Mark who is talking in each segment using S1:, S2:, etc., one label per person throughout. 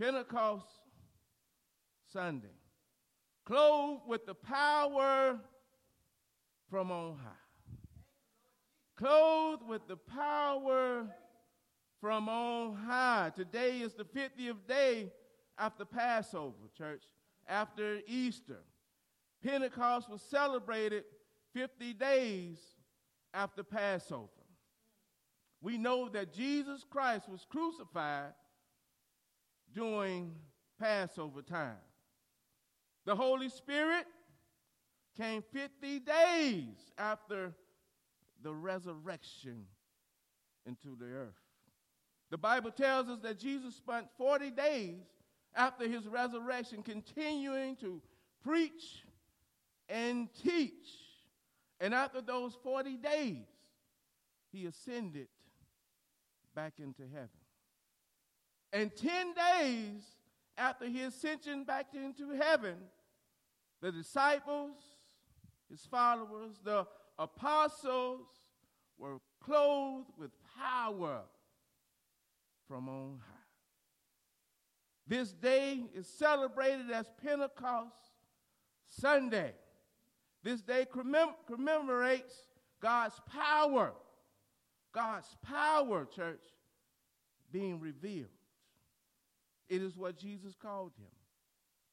S1: Pentecost Sunday, clothed with the power from on high. Clothed with the power from on high. Today is the 50th day after Passover, church, after Easter. Pentecost was celebrated 50 days after Passover. We know that Jesus Christ was crucified during Passover time. The Holy Spirit came 50 days after the resurrection into the earth. The Bible tells us that Jesus spent 40 days after his resurrection continuing to preach and teach. And after those 40 days, he ascended back into heaven. And 10 days after his ascension back into heaven, the disciples, his followers, the apostles were clothed with power from on high. This day is celebrated as Pentecost Sunday. This day commem- commemorates God's power, God's power, church, being revealed. It is what Jesus called him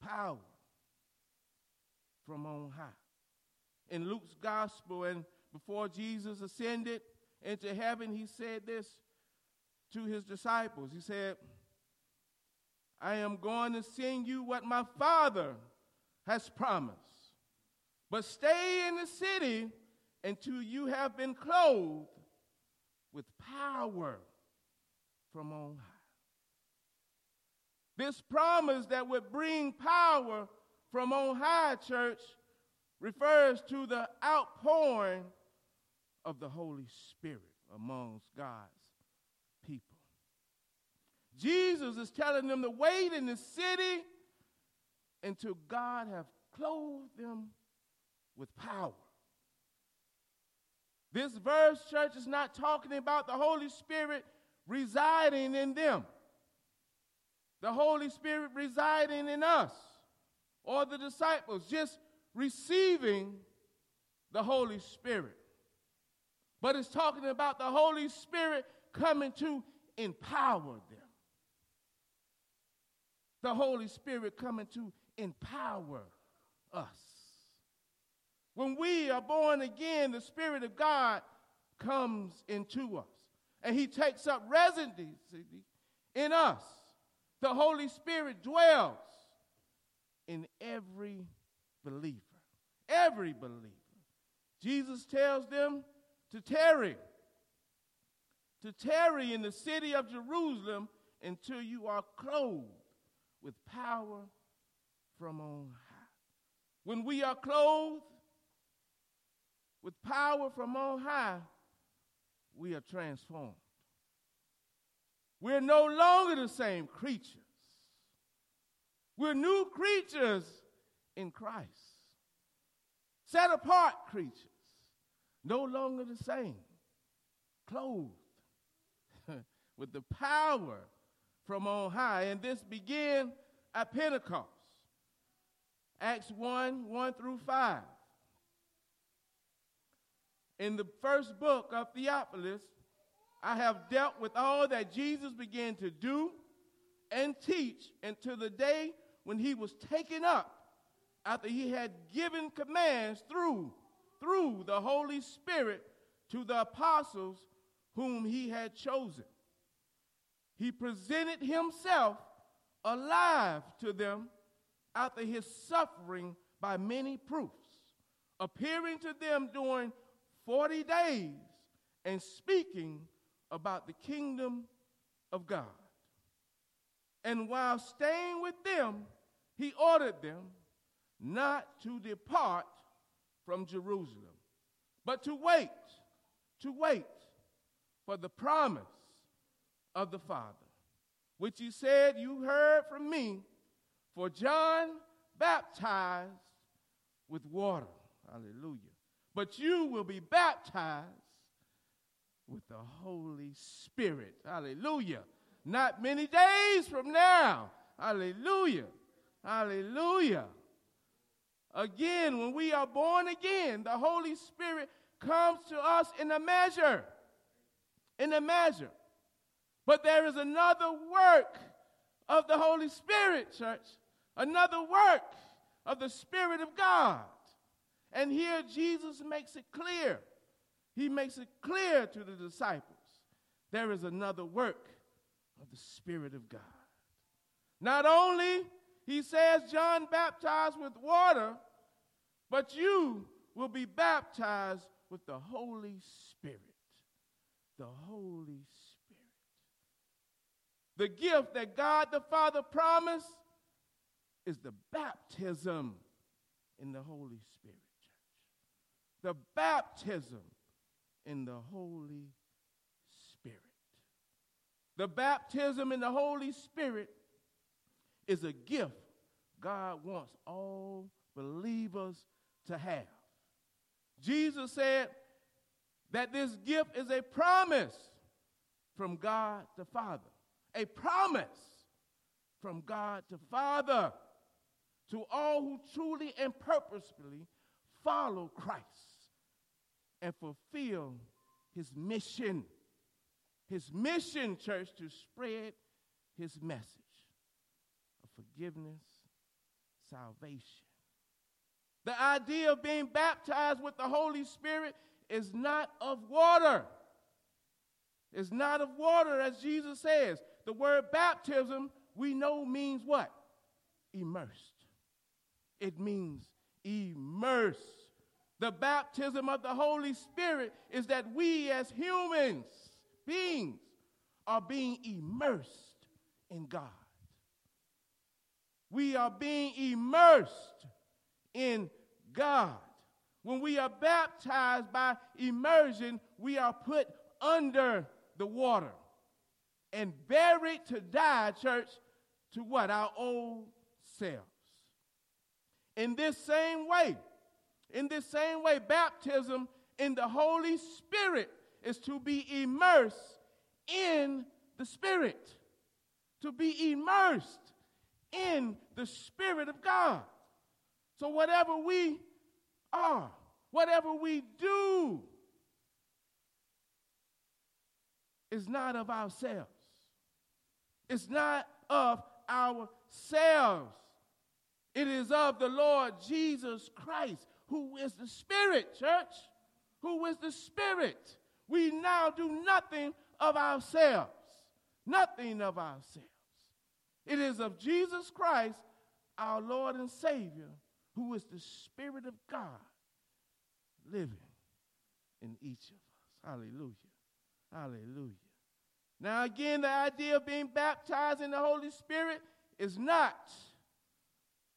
S1: power from on high. In Luke's gospel, and before Jesus ascended into heaven, he said this to his disciples. He said, I am going to send you what my Father has promised. But stay in the city until you have been clothed with power from on high. This promise that would bring power from on high, church, refers to the outpouring of the Holy Spirit amongst God's people. Jesus is telling them to wait in the city until God have clothed them with power. This verse, church, is not talking about the Holy Spirit residing in them, the Holy Spirit residing in us or the disciples, just receiving the Holy Spirit. But it's talking about the Holy Spirit coming to empower them. The Holy Spirit coming to empower us. When we are born again, the Spirit of God comes into us and He takes up residency in us. The Holy Spirit dwells in every believer. Every believer. Jesus tells them to tarry, to tarry in the city of Jerusalem until you are clothed with power from on high. When we are clothed with power from on high, we are transformed. We're no longer the same creatures. We're new creatures in Christ. Set apart creatures, no longer the same, clothed with the power from on high. And this began at Pentecost. Acts 1 1 through 5. In the first book of Theophilus, I have dealt with all that Jesus began to do and teach until the day when he was taken up after he had given commands through through the Holy Spirit to the apostles whom he had chosen. He presented himself alive to them after his suffering by many proofs, appearing to them during 40 days and speaking about the kingdom of God. And while staying with them, he ordered them not to depart from Jerusalem, but to wait, to wait for the promise of the Father, which he said, You heard from me, for John baptized with water. Hallelujah. But you will be baptized with the Holy Spirit. Hallelujah. Not many days from now. Hallelujah. Hallelujah. Again, when we are born again, the Holy Spirit comes to us in a measure. In a measure. But there is another work of the Holy Spirit, church. Another work of the Spirit of God. And here Jesus makes it clear. He makes it clear to the disciples there is another work of the Spirit of God. Not only, he says, John baptized with water, but you will be baptized with the Holy Spirit. The Holy Spirit. The gift that God the Father promised is the baptism in the Holy Spirit, church. The baptism in the Holy Spirit. The baptism in the Holy Spirit is a gift God wants all believers to have. Jesus said that this gift is a promise from God the Father. A promise from God the Father to all who truly and purposefully follow Christ and fulfill his mission. His mission, church, to spread his message of forgiveness, salvation, the idea of being baptized with the Holy Spirit is not of water. It's not of water, as Jesus says. The word baptism, we know, means what? Immersed. It means immerse. The baptism of the Holy Spirit is that we, as humans, beings, are being immersed in God. We are being immersed in God. When we are baptized by immersion, we are put under the water and buried to die, church, to what? Our old selves. In this same way, in this same way, baptism in the Holy Spirit is to be immersed in the Spirit, to be immersed in the Spirit of God. So, whatever we are, whatever we do, is not of ourselves. It's not of ourselves. It is of the Lord Jesus Christ, who is the Spirit, church. Who is the Spirit. We now do nothing of ourselves. Nothing of ourselves. It is of Jesus Christ, our Lord and Savior, who is the Spirit of God living in each of us. Hallelujah. Hallelujah. Now, again, the idea of being baptized in the Holy Spirit is not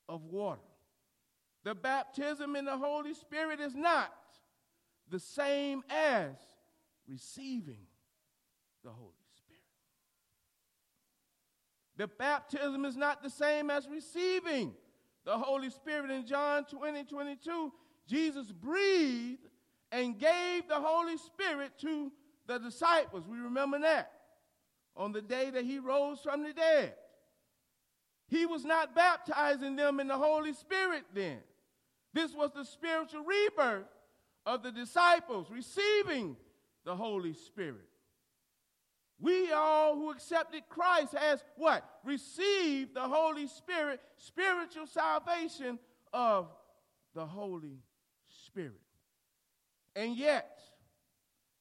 S1: of water. The baptism in the Holy Spirit is not the same as receiving the Holy Spirit. The baptism is not the same as receiving the Holy Spirit. In John 20, 22, Jesus breathed and gave the Holy Spirit to the disciples. We remember that on the day that he rose from the dead. He was not baptizing them in the Holy Spirit then. This was the spiritual rebirth of the disciples receiving the Holy Spirit. We all who accepted Christ as what? Received the Holy Spirit, spiritual salvation of the Holy Spirit. And yet,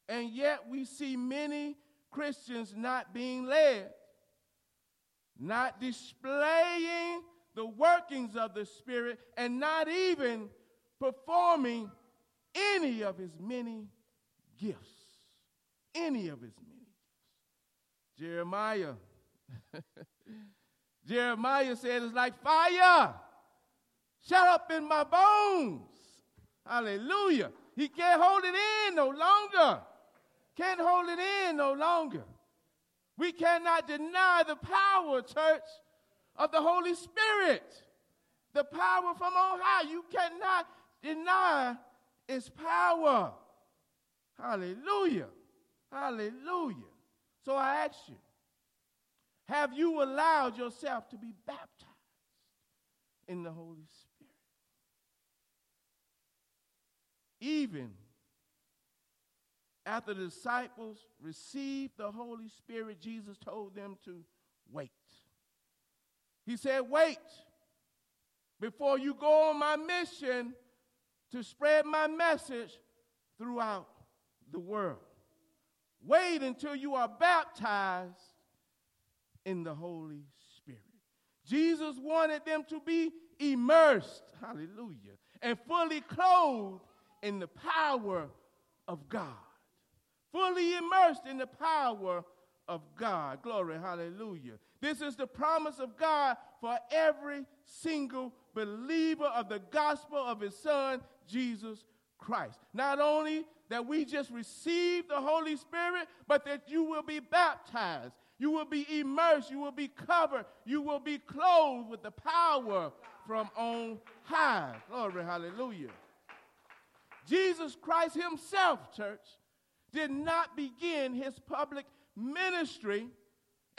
S1: and yet we see many Christians not being led, not displaying the workings of the Spirit, and not even performing any of his many gifts. Any of his many gifts. Jeremiah. Jeremiah said it's like fire. Shut up in my bones. Hallelujah. He can't hold it in no longer. Can't hold it in no longer. We cannot deny the power, church, of the Holy Spirit. The power from on high. You cannot deny its power. Hallelujah. Hallelujah. So I ask you, have you allowed yourself to be baptized in the Holy Spirit? Even after the disciples received the Holy Spirit, Jesus told them to wait. He said, Wait before you go on my mission to spread my message throughout the world. Wait until you are baptized in the Holy Spirit. Jesus wanted them to be immersed, hallelujah, and fully clothed in the power of God. Fully immersed in the power of God. Glory, hallelujah. This is the promise of God for every single believer of the gospel of his son, Jesus Christ. Not only that we just receive the Holy Spirit, but that you will be baptized. You will be immersed. You will be covered. You will be clothed with the power from on high. Glory, hallelujah. Jesus Christ himself, church, did not begin his public ministry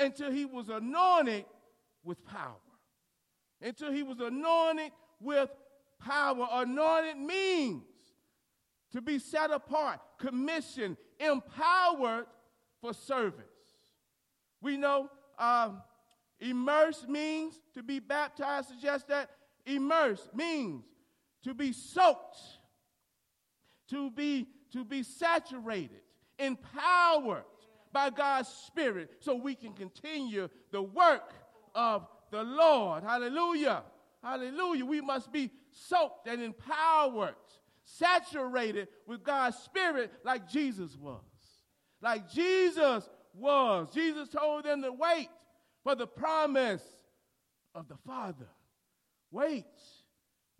S1: until he was anointed with power. Until he was anointed with power. Anointed means to be set apart, commissioned, empowered for service. We know um, immerse means to be baptized, suggests that immerse means to be soaked, to be, to be saturated, empowered by God's Spirit so we can continue the work of the Lord. Hallelujah. Hallelujah. We must be soaked and empowered, saturated with God's Spirit like Jesus was. Like Jesus was. Jesus told them to wait for the promise of the Father. Wait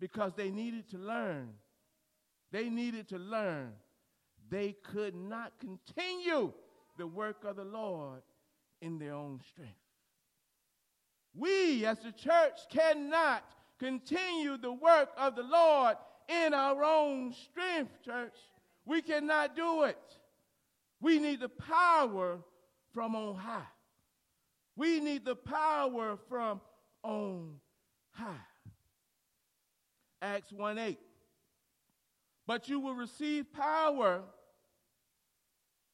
S1: because they needed to learn. They needed to learn. They could not continue the work of the Lord in their own strength. We as the church cannot continue the work of the Lord in our own strength, church. We cannot do it. We need the power from on high. We need the power from on high. Acts 1 8. But you will receive power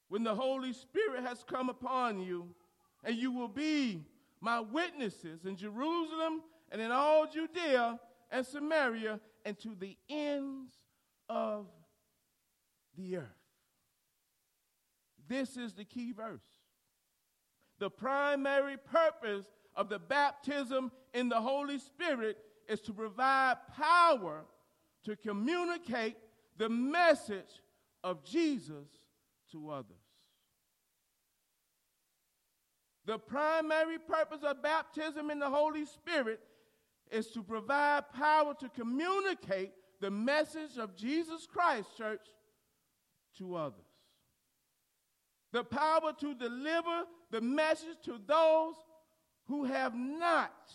S1: when the Holy Spirit has come upon you, and you will be my witnesses in Jerusalem and in all Judea and Samaria and to the ends of the earth. This is the key verse. The primary purpose of the baptism in the Holy Spirit is to provide power to communicate the message of Jesus to others. The primary purpose of baptism in the Holy Spirit is to provide power to communicate the message of Jesus Christ, church, to others. The power to deliver the message to those who have not,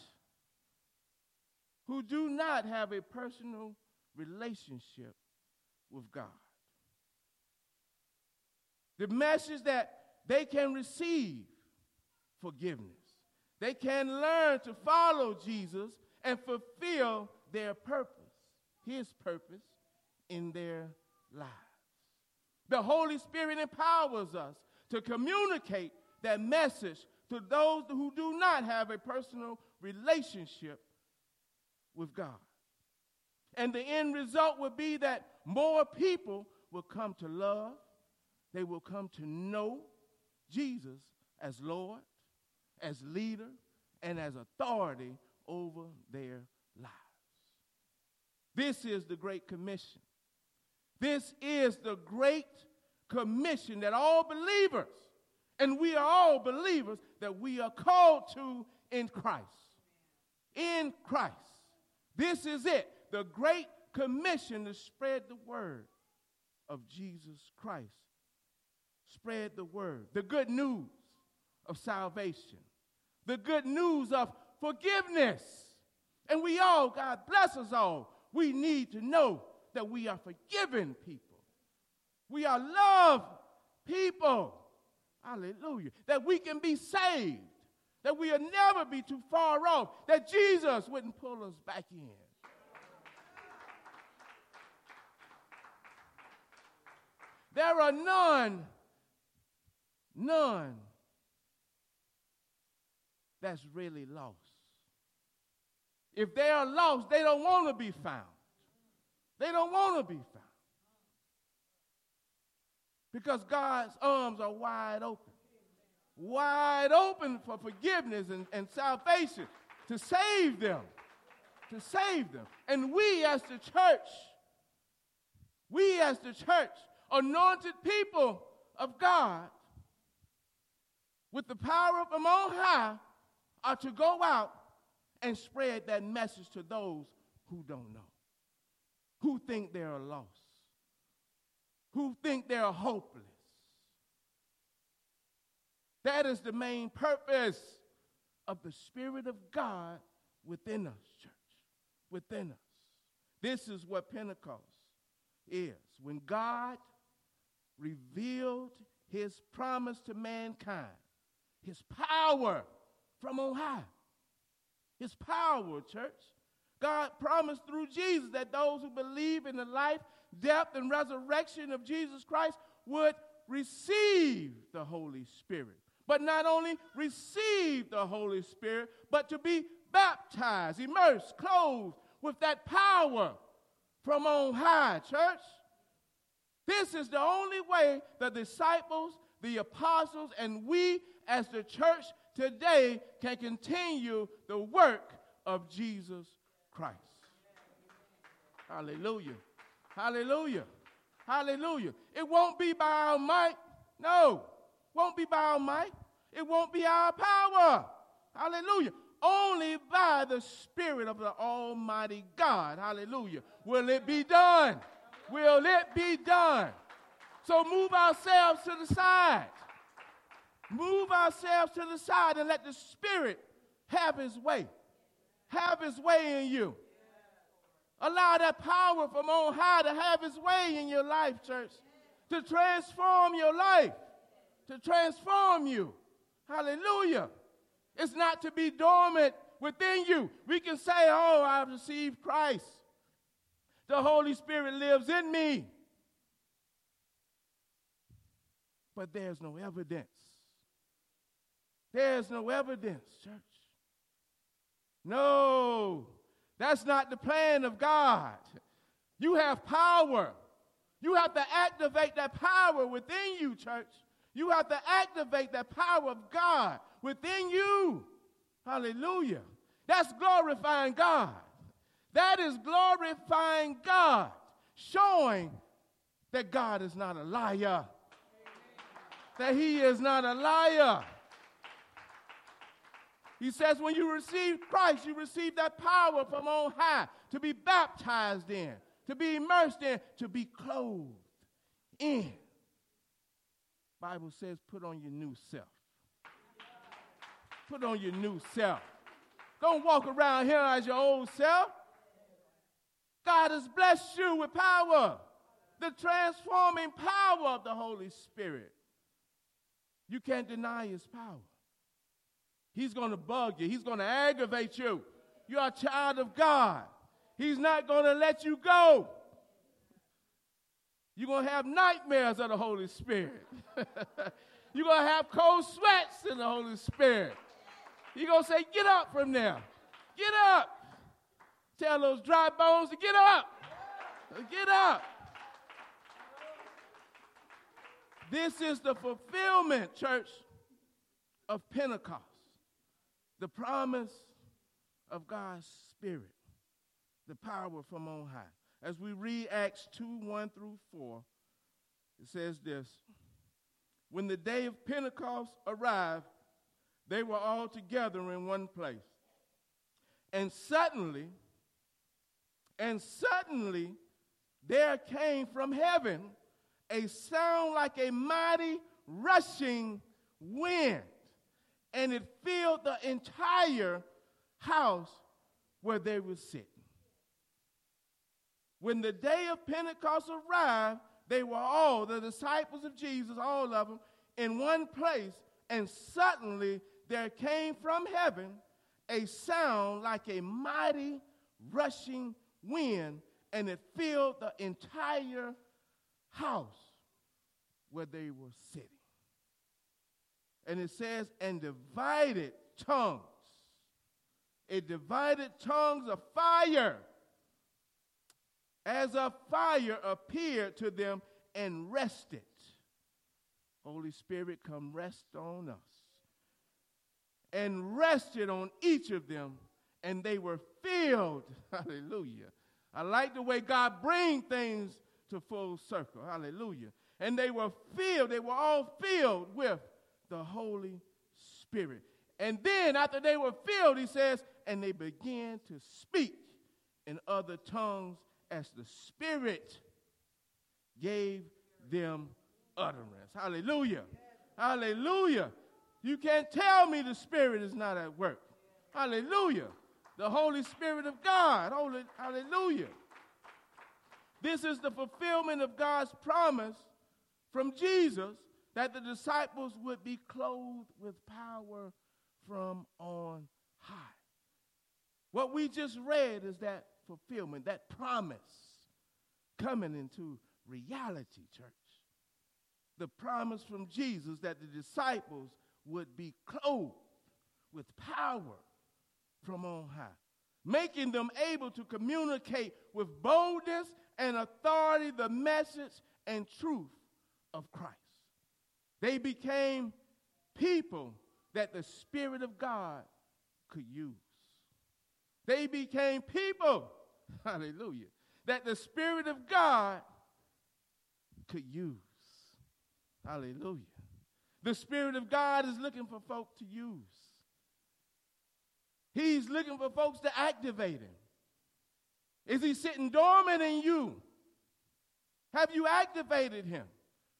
S1: who do not have a personal relationship with God. The message that they can receive forgiveness. They can learn to follow Jesus and fulfill their purpose, his purpose in their lives. The Holy Spirit empowers us to communicate that message to those who do not have a personal relationship with God. And the end result will be that more people will come to love, they will come to know Jesus as Lord, as leader, and as authority over their lives. This is the Great Commission. This is the Great Commission that all believers, and we are all believers, that we are called to in Christ. In Christ. This is it. The Great Commission to spread the word of Jesus Christ. Spread the word, the good news of salvation, the good news of forgiveness. And we all, God bless us all, we need to know that we are forgiven people. We are loved people. Hallelujah. That we can be saved. that we'll never be too far off, that Jesus wouldn't pull us back in. There are none, none that's really lost. If they are lost, they don't want to be found. They don't want to be found. Because God's arms are wide open. Wide open for forgiveness and, and salvation to save them. To save them. And we as the church, we as the church, anointed people of God, with the power from on high, are to go out and spread that message to those who don't know, who think they're lost, who think they're hopeless. That is the main purpose of the Spirit of God within us, church, within us. This is what Pentecost is. When God revealed his promise to mankind, his power from on high. His power, church. God promised through Jesus that those who believe in the life, death, and resurrection of Jesus Christ would receive the Holy Spirit. But not only receive the Holy Spirit, but to be baptized, immersed, clothed with that power from on high, church. This is the only way the disciples, the apostles, and we as the church today can continue the work of Jesus Christ. Hallelujah. Hallelujah. Hallelujah. It won't be by our might. No. Won't be by our might. It won't be our power. Hallelujah. Only by the Spirit of the Almighty God. Hallelujah. Will it be done? Will it be done? So move ourselves to the side. Move ourselves to the side and let the Spirit have His way. Have His way in you. Allow that power from on high to have His way in your life, church, to transform your life, to transform you. Hallelujah. It's not to be dormant within you. We can say, Oh, I've received Christ. The Holy Spirit lives in me. But there's no evidence there's no evidence, church. No, that's not the plan of God. You have power. You have to activate that power within you, church. You have to activate that power of God within you. Hallelujah. That's glorifying God. That is glorifying God, showing that God is not a liar, that He is not a liar. He says, when you receive Christ, you receive that power from on high to be baptized in, to be immersed in, to be clothed in. Bible says, put on your new self. Put on your new self. Don't walk around here as your old self. God has blessed you with power, the transforming power of the Holy Spirit. You can't deny his power. He's going to bug you. He's going to aggravate you. You're a child of God. He's not going to let you go. You're going to have nightmares of the Holy Spirit. You're going to have cold sweats in the Holy Spirit. You're going to say, Get up from there. Get up. Tell those dry bones to get up. Get up. This is the fulfillment, church, of Pentecost the promise of God's Spirit, the power from on high. As we read Acts 2 1 through 4, it says this When the day of Pentecost arrived, they were all together in one place. And suddenly, and suddenly, there came from heaven a sound like a mighty rushing wind and it filled the entire house where they were sitting. When the day of Pentecost arrived, they were all, the disciples of Jesus, all of them, in one place, and suddenly there came from heaven a sound like a mighty rushing wind, and it filled the entire house where they were sitting. And it says, and divided tongues. It divided tongues of fire as a fire appeared to them and rested. Holy Spirit, come rest on us. And rested on each of them, and they were filled. Hallelujah. I like the way God brings things to full circle. Hallelujah. And they were filled, they were all filled with the Holy Spirit. And then after they were filled, he says, and they began to speak in other tongues as the Spirit gave them utterance. Hallelujah. Hallelujah. You can't tell me the Spirit is not at work. Hallelujah. The Holy Spirit of God. Holy, hallelujah. This is the fulfillment of God's promise from Jesus that the disciples would be clothed with power from on high. What we just read is that fulfillment, that promise coming into reality, church. The promise from Jesus that the disciples would be clothed with power from on high, making them able to communicate with boldness and authority the message and truth of Christ. They became people that the Spirit of God could use. They became people, hallelujah, that the Spirit of God could use. Hallelujah. The Spirit of God is looking for folk to use. He's looking for folks to activate him. Is he sitting dormant in you? Have you activated him?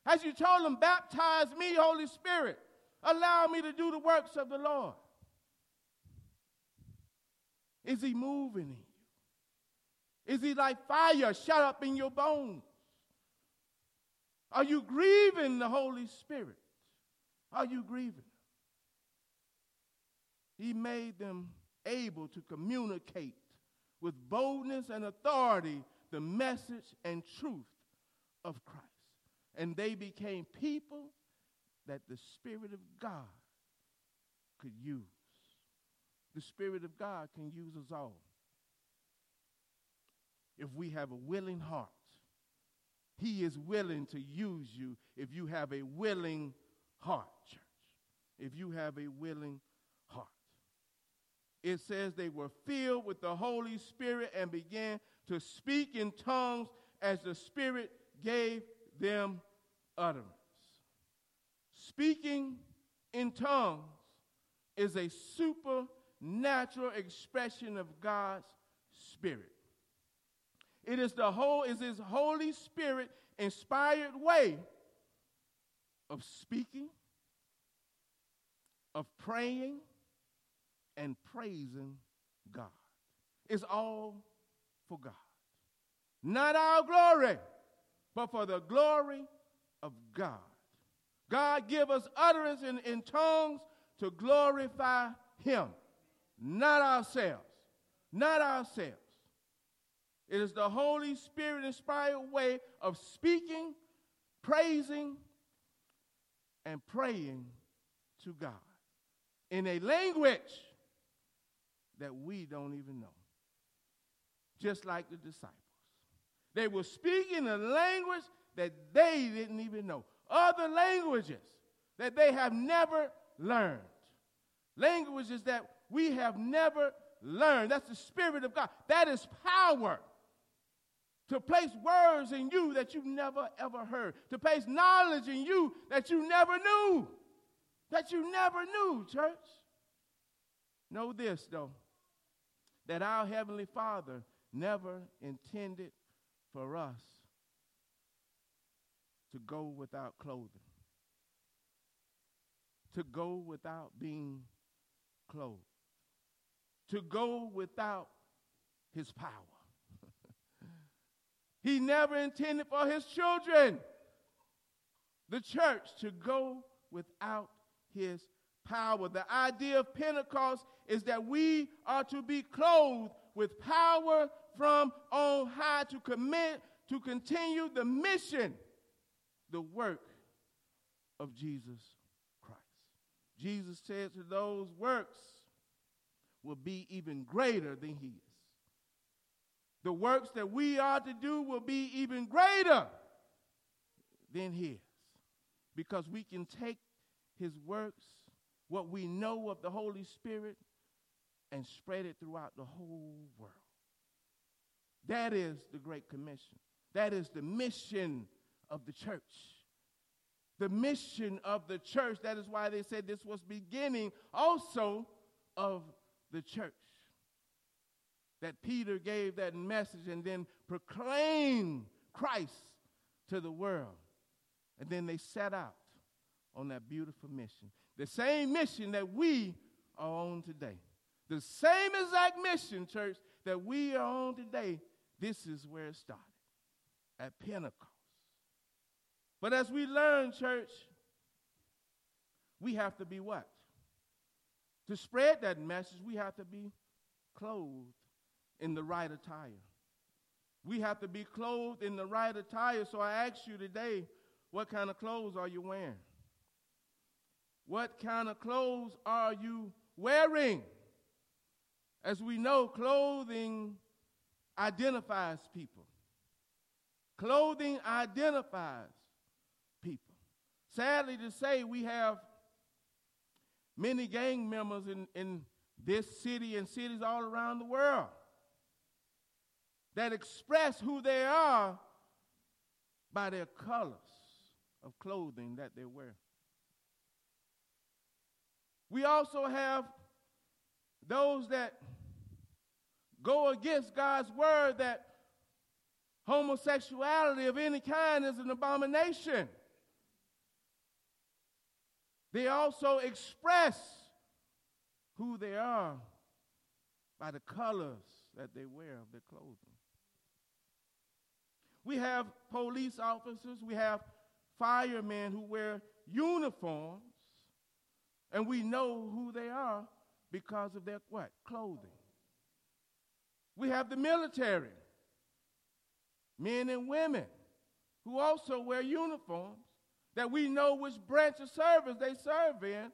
S1: Has you told him, baptize me, Holy Spirit? Allow me to do the works of the Lord. Is he moving in you? Is he like fire shut up in your bones? Are you grieving the Holy Spirit? Are you grieving? He made them able to communicate with boldness and authority the message and truth of Christ. And they became people that the Spirit of God could use. The Spirit of God can use us all. If we have a willing heart, He is willing to use you if you have a willing heart, church. If you have a willing heart. It says they were filled with the Holy Spirit and began to speak in tongues as the Spirit gave them utterance. Speaking in tongues is a supernatural expression of God's Spirit. It is the whole is his Holy Spirit inspired way of speaking, of praying, and praising God. It's all for God. Not our glory, but for the glory of God. God give us utterance in, in tongues to glorify him, not ourselves. Not ourselves. It is the Holy Spirit inspired way of speaking, praising, and praying to God in a language that we don't even know. Just like the disciples. They were speaking a language that they didn't even know. Other languages that they have never learned. Languages that we have never learned. That's the Spirit of God. That is power. To place words in you that you've never ever heard. To place knowledge in you that you never knew. That you never knew, church. Know this, though, that our Heavenly Father never intended for us to go without clothing, to go without being clothed, to go without his power. he never intended for his children, the church, to go without his power. The idea of Pentecost is that we are to be clothed with power from on high to commit, to continue the mission, the work of Jesus Christ. Jesus said to those works will be even greater than his. The works that we are to do will be even greater than his. Because we can take his works, what we know of the Holy Spirit, and spread it throughout the whole world. That is the Great Commission. That is the mission of the church. The mission of the church. That is why they said this was beginning also of the church. That Peter gave that message and then proclaimed Christ to the world. And then they set out on that beautiful mission. The same mission that we are on today. The same exact mission, church, that we are on today. This is where it started at Pentecost. But as we learn, church, we have to be what? To spread that message, we have to be clothed in the right attire. We have to be clothed in the right attire. So I ask you today, what kind of clothes are you wearing? What kind of clothes are you wearing? As we know, clothing identifies people. Clothing identifies people. Sadly to say, we have many gang members in, in this city and cities all around the world that express who they are by their colors of clothing that they wear. We also have those that go against God's word that homosexuality of any kind is an abomination. They also express who they are by the colors that they wear of their clothing. We have police officers, we have firemen who wear uniforms, and we know who they are because of their what? Clothing. We have the military, men and women, who also wear uniforms that we know which branch of service they serve in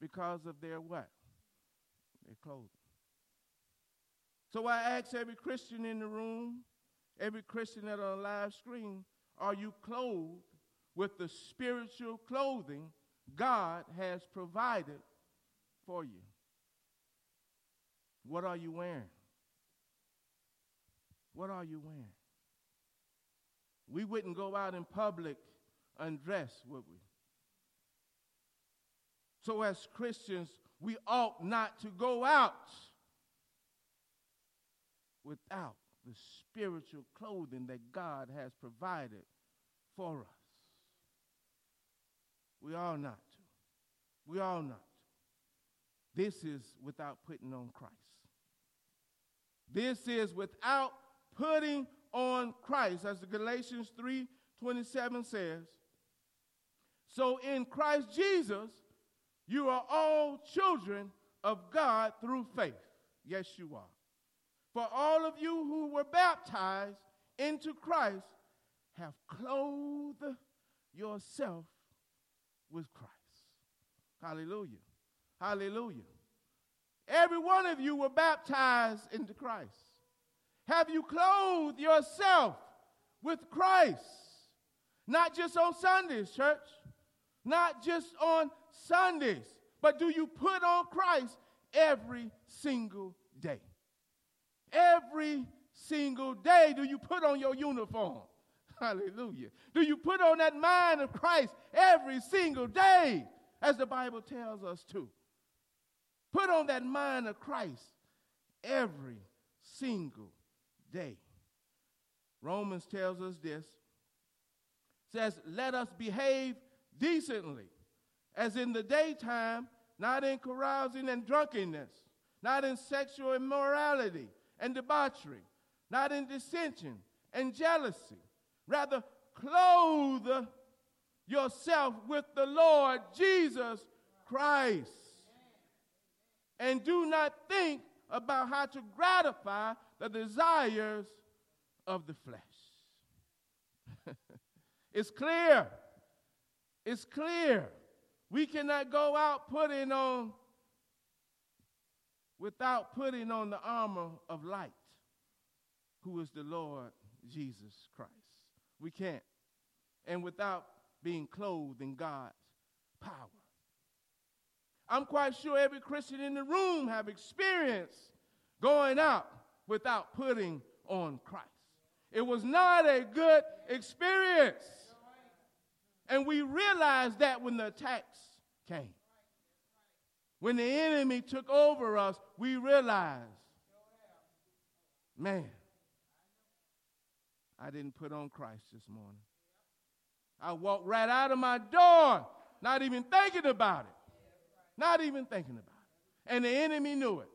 S1: because of their what? Their clothing. So I ask every Christian in the room, every Christian that on live screen, are you clothed with the spiritual clothing God has provided for you? What are you wearing? What are you wearing? We wouldn't go out in public undressed, would we? So, as Christians, we ought not to go out without the spiritual clothing that God has provided for us. We are not to. We are not to. This is without putting on Christ. This is without putting on Christ, as the Galatians 3 27 says. So in Christ Jesus, you are all children of God through faith. Yes, you are. For all of you who were baptized into Christ have clothed yourself with Christ. Hallelujah. Hallelujah. Every one of you were baptized into Christ. Have you clothed yourself with Christ? Not just on Sundays, church. Not just on Sundays. But do you put on Christ every single day? Every single day do you put on your uniform? Hallelujah. Do you put on that mind of Christ every single day, as the Bible tells us to? Put on that mind of Christ every single day. Romans tells us this says, Let us behave decently, as in the daytime, not in carousing and drunkenness, not in sexual immorality and debauchery, not in dissension and jealousy. Rather, clothe yourself with the Lord Jesus Christ. And do not think about how to gratify the desires of the flesh. it's clear. It's clear. We cannot go out putting on without putting on the armor of light, who is the Lord Jesus Christ. We can't. And without being clothed in God's power. I'm quite sure every Christian in the room have experienced going out without putting on Christ. It was not a good experience. And we realized that when the attacks came. When the enemy took over us, we realized, man, I didn't put on Christ this morning. I walked right out of my door, not even thinking about it. Not even thinking about it. And the enemy knew it.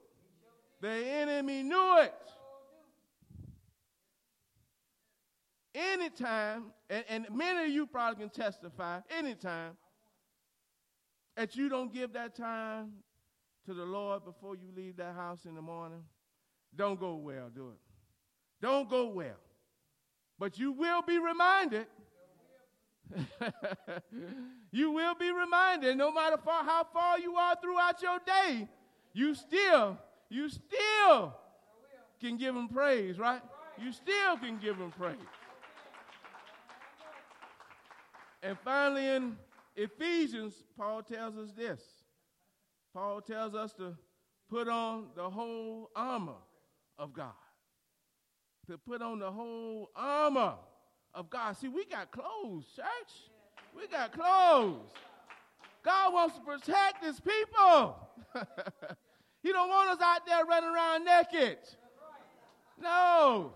S1: The enemy knew it. Anytime, and, and many of you probably can testify, anytime that you don't give that time to the Lord before you leave that house in the morning, don't go well, do it. Don't go well. But you will be reminded. you will be reminded no matter far, how far you are throughout your day, you still, you still can give him praise, right? You still can give him praise. And finally, in Ephesians, Paul tells us this. Paul tells us to put on the whole armor of God. To put on the whole armor of God. See, we got clothes, church. We got clothes. God wants to protect his people. he don't want us out there running around naked. No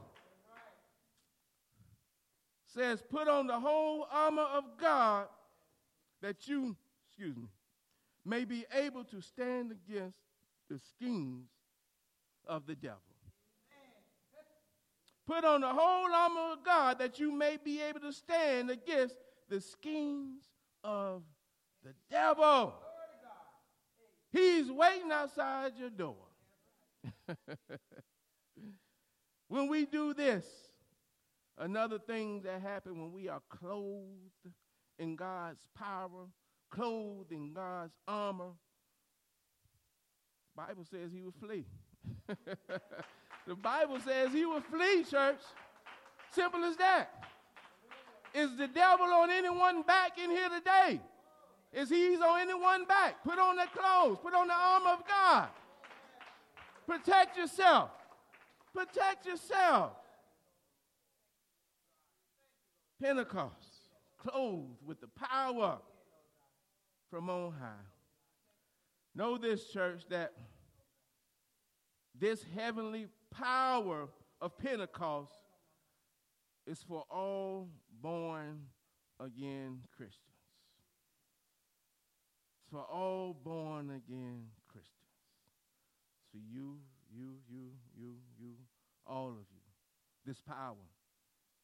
S1: says, Put on the whole armor of God that you, excuse me, may be able to stand against the schemes of the devil. Put on the whole armor of God that you may be able to stand against the schemes of the devil. He's waiting outside your door. when we do this, Another thing that happened when we are clothed in God's power, clothed in God's armor, Bible says he will flee. the Bible says he will flee, church. Simple as that. Is the devil on anyone back in here today? Is he's on anyone back? Put on the clothes, put on the armor of God. Protect yourself. Protect yourself. Pentecost, clothed with the power from on high. Know this, church, that this heavenly power of Pentecost is for all born again Christians. For all born again Christians. For you, you, you, you, you, all of you. This power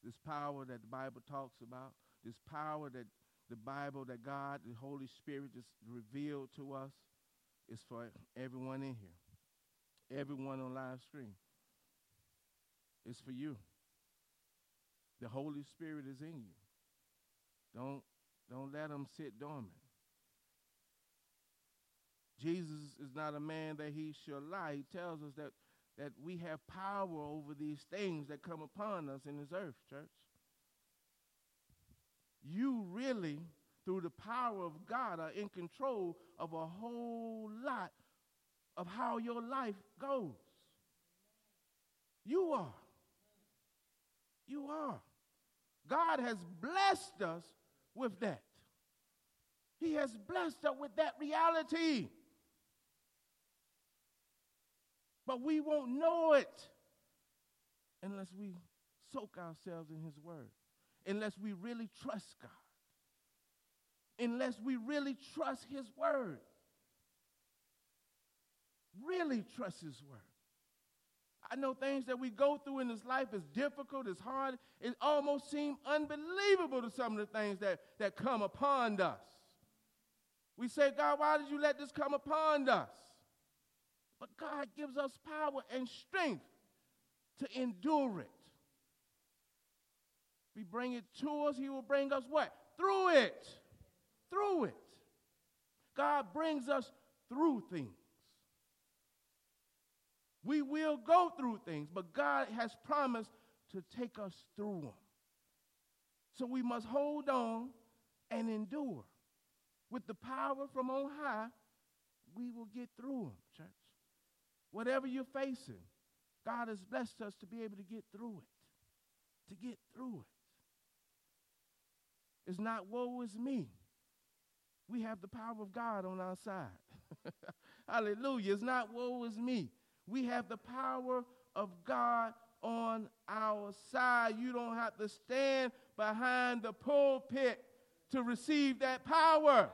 S1: this power that the Bible talks about, this power that the Bible, that God, the Holy Spirit just revealed to us, is for everyone in here, everyone on live stream. It's for you. The Holy Spirit is in you. Don't, don't let them sit dormant. Jesus is not a man that he shall lie. He tells us that that we have power over these things that come upon us in this earth, church. You really, through the power of God, are in control of a whole lot of how your life goes. You are. You are. God has blessed us with that. He has blessed us with that reality. But we won't know it unless we soak ourselves in His Word, unless we really trust God, unless we really trust His Word. Really trust His Word. I know things that we go through in this life is difficult, it's hard. It almost seems unbelievable to some of the things that, that come upon us. We say, God, why did you let this come upon us? But God gives us power and strength to endure it. We bring it to us, He will bring us what? Through it. Through it. God brings us through things. We will go through things, but God has promised to take us through them. So we must hold on and endure. With the power from on high, we will get through them. Whatever you're facing, God has blessed us to be able to get through it. To get through it. It's not woe is me. We have the power of God on our side. Hallelujah. It's not woe is me. We have the power of God on our side. You don't have to stand behind the pulpit to receive that power.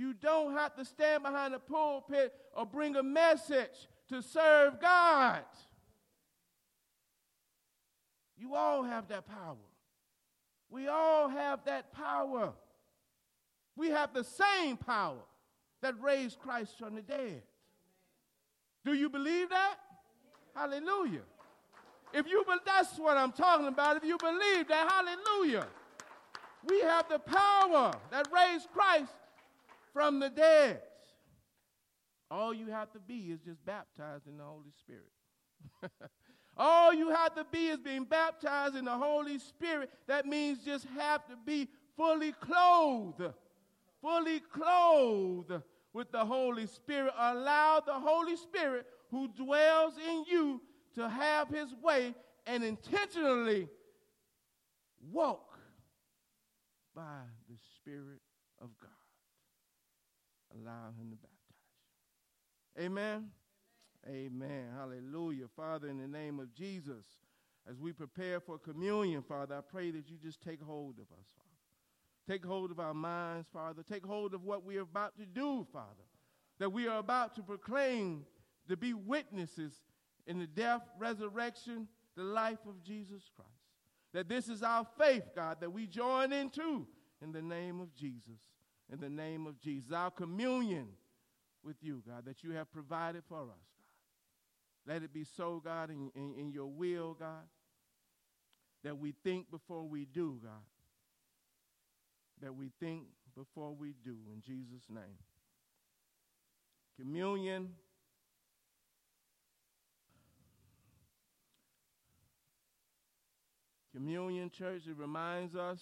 S1: You don't have to stand behind the pulpit or bring a message to serve God. You all have that power. We all have that power. We have the same power that raised Christ from the dead. Do you believe that? Hallelujah. If you but that's what I'm talking about. If you believe that, hallelujah. We have the power that raised Christ from the dead. All you have to be is just baptized in the Holy Spirit. All you have to be is being baptized in the Holy Spirit. That means just have to be fully clothed, fully clothed with the Holy Spirit. Allow the Holy Spirit who dwells in you to have his way and intentionally walk by the Spirit. Allow him to baptize you. Amen. Amen. Hallelujah. Father, in the name of Jesus, as we prepare for communion, Father, I pray that you just take hold of us, Father. Take hold of our minds, Father. Take hold of what we are about to do, Father. That we are about to proclaim to be witnesses in the death, resurrection, the life of Jesus Christ. That this is our faith, God, that we join into in the name of Jesus. In the name of Jesus. Our communion with you, God, that you have provided for us. God. Let it be so, God, in, in, in your will, God, that we think before we do, God. That we think before we do, in Jesus' name. Communion. Communion, church, it reminds us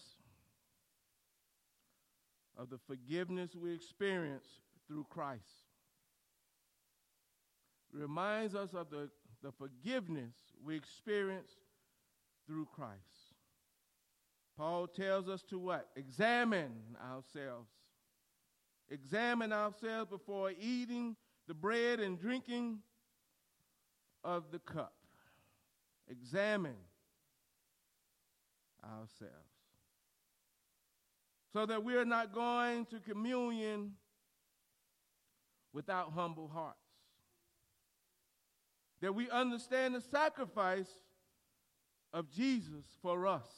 S1: of the forgiveness we experience through Christ reminds us of the, the forgiveness we experience through Christ. Paul tells us to what? Examine ourselves. Examine ourselves before eating the bread and drinking of the cup. Examine ourselves. So that we are not going to communion without humble hearts that we understand the sacrifice of Jesus for us.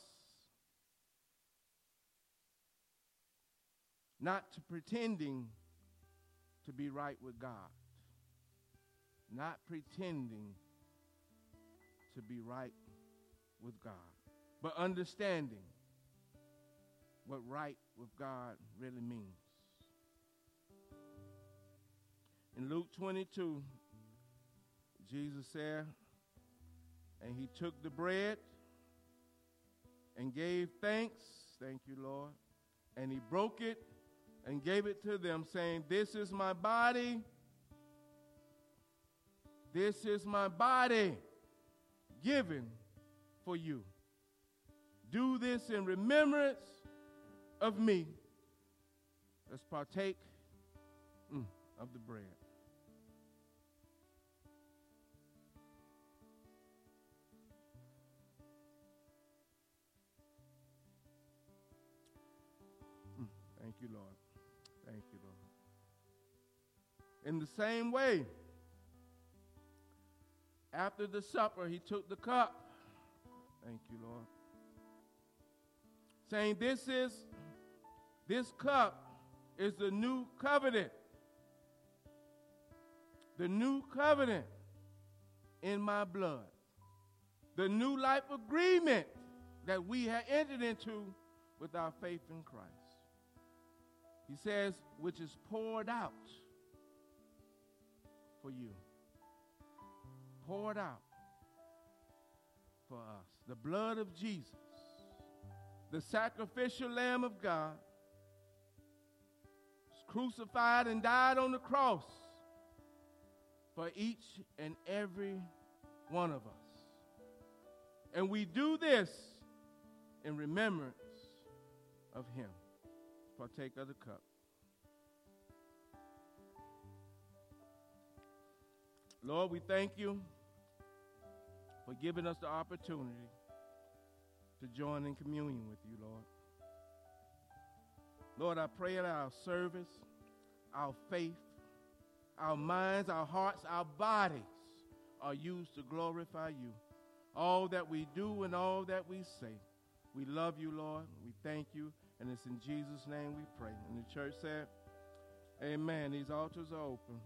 S1: Not to pretending to be right with God. Not pretending to be right with God. But understanding what right with God really means. In Luke 22, Jesus said, and he took the bread and gave thanks. Thank you, Lord. And he broke it and gave it to them, saying, This is my body. This is my body given for you. Do this in remembrance of me. Let's partake mm, of the bread. Thank you, Lord. Thank you, Lord. In the same way, after the supper, he took the cup. Thank you, Lord. saying, This is this cup is the new covenant. The new covenant in my blood. The new life agreement that we have entered into with our faith in Christ. He says, which is poured out for you. Poured out for us. The blood of Jesus, the sacrificial Lamb of God, crucified and died on the cross for each and every one of us. And we do this in remembrance of him. Partake of the cup. Lord, we thank you for giving us the opportunity to join in communion with you, Lord. Lord, I pray that our service, our faith, our minds, our hearts, our bodies are used to glorify you. All that we do and all that we say. We love you, Lord. We thank you. And it's in Jesus' name we pray. And the church said, Amen. These altars are open.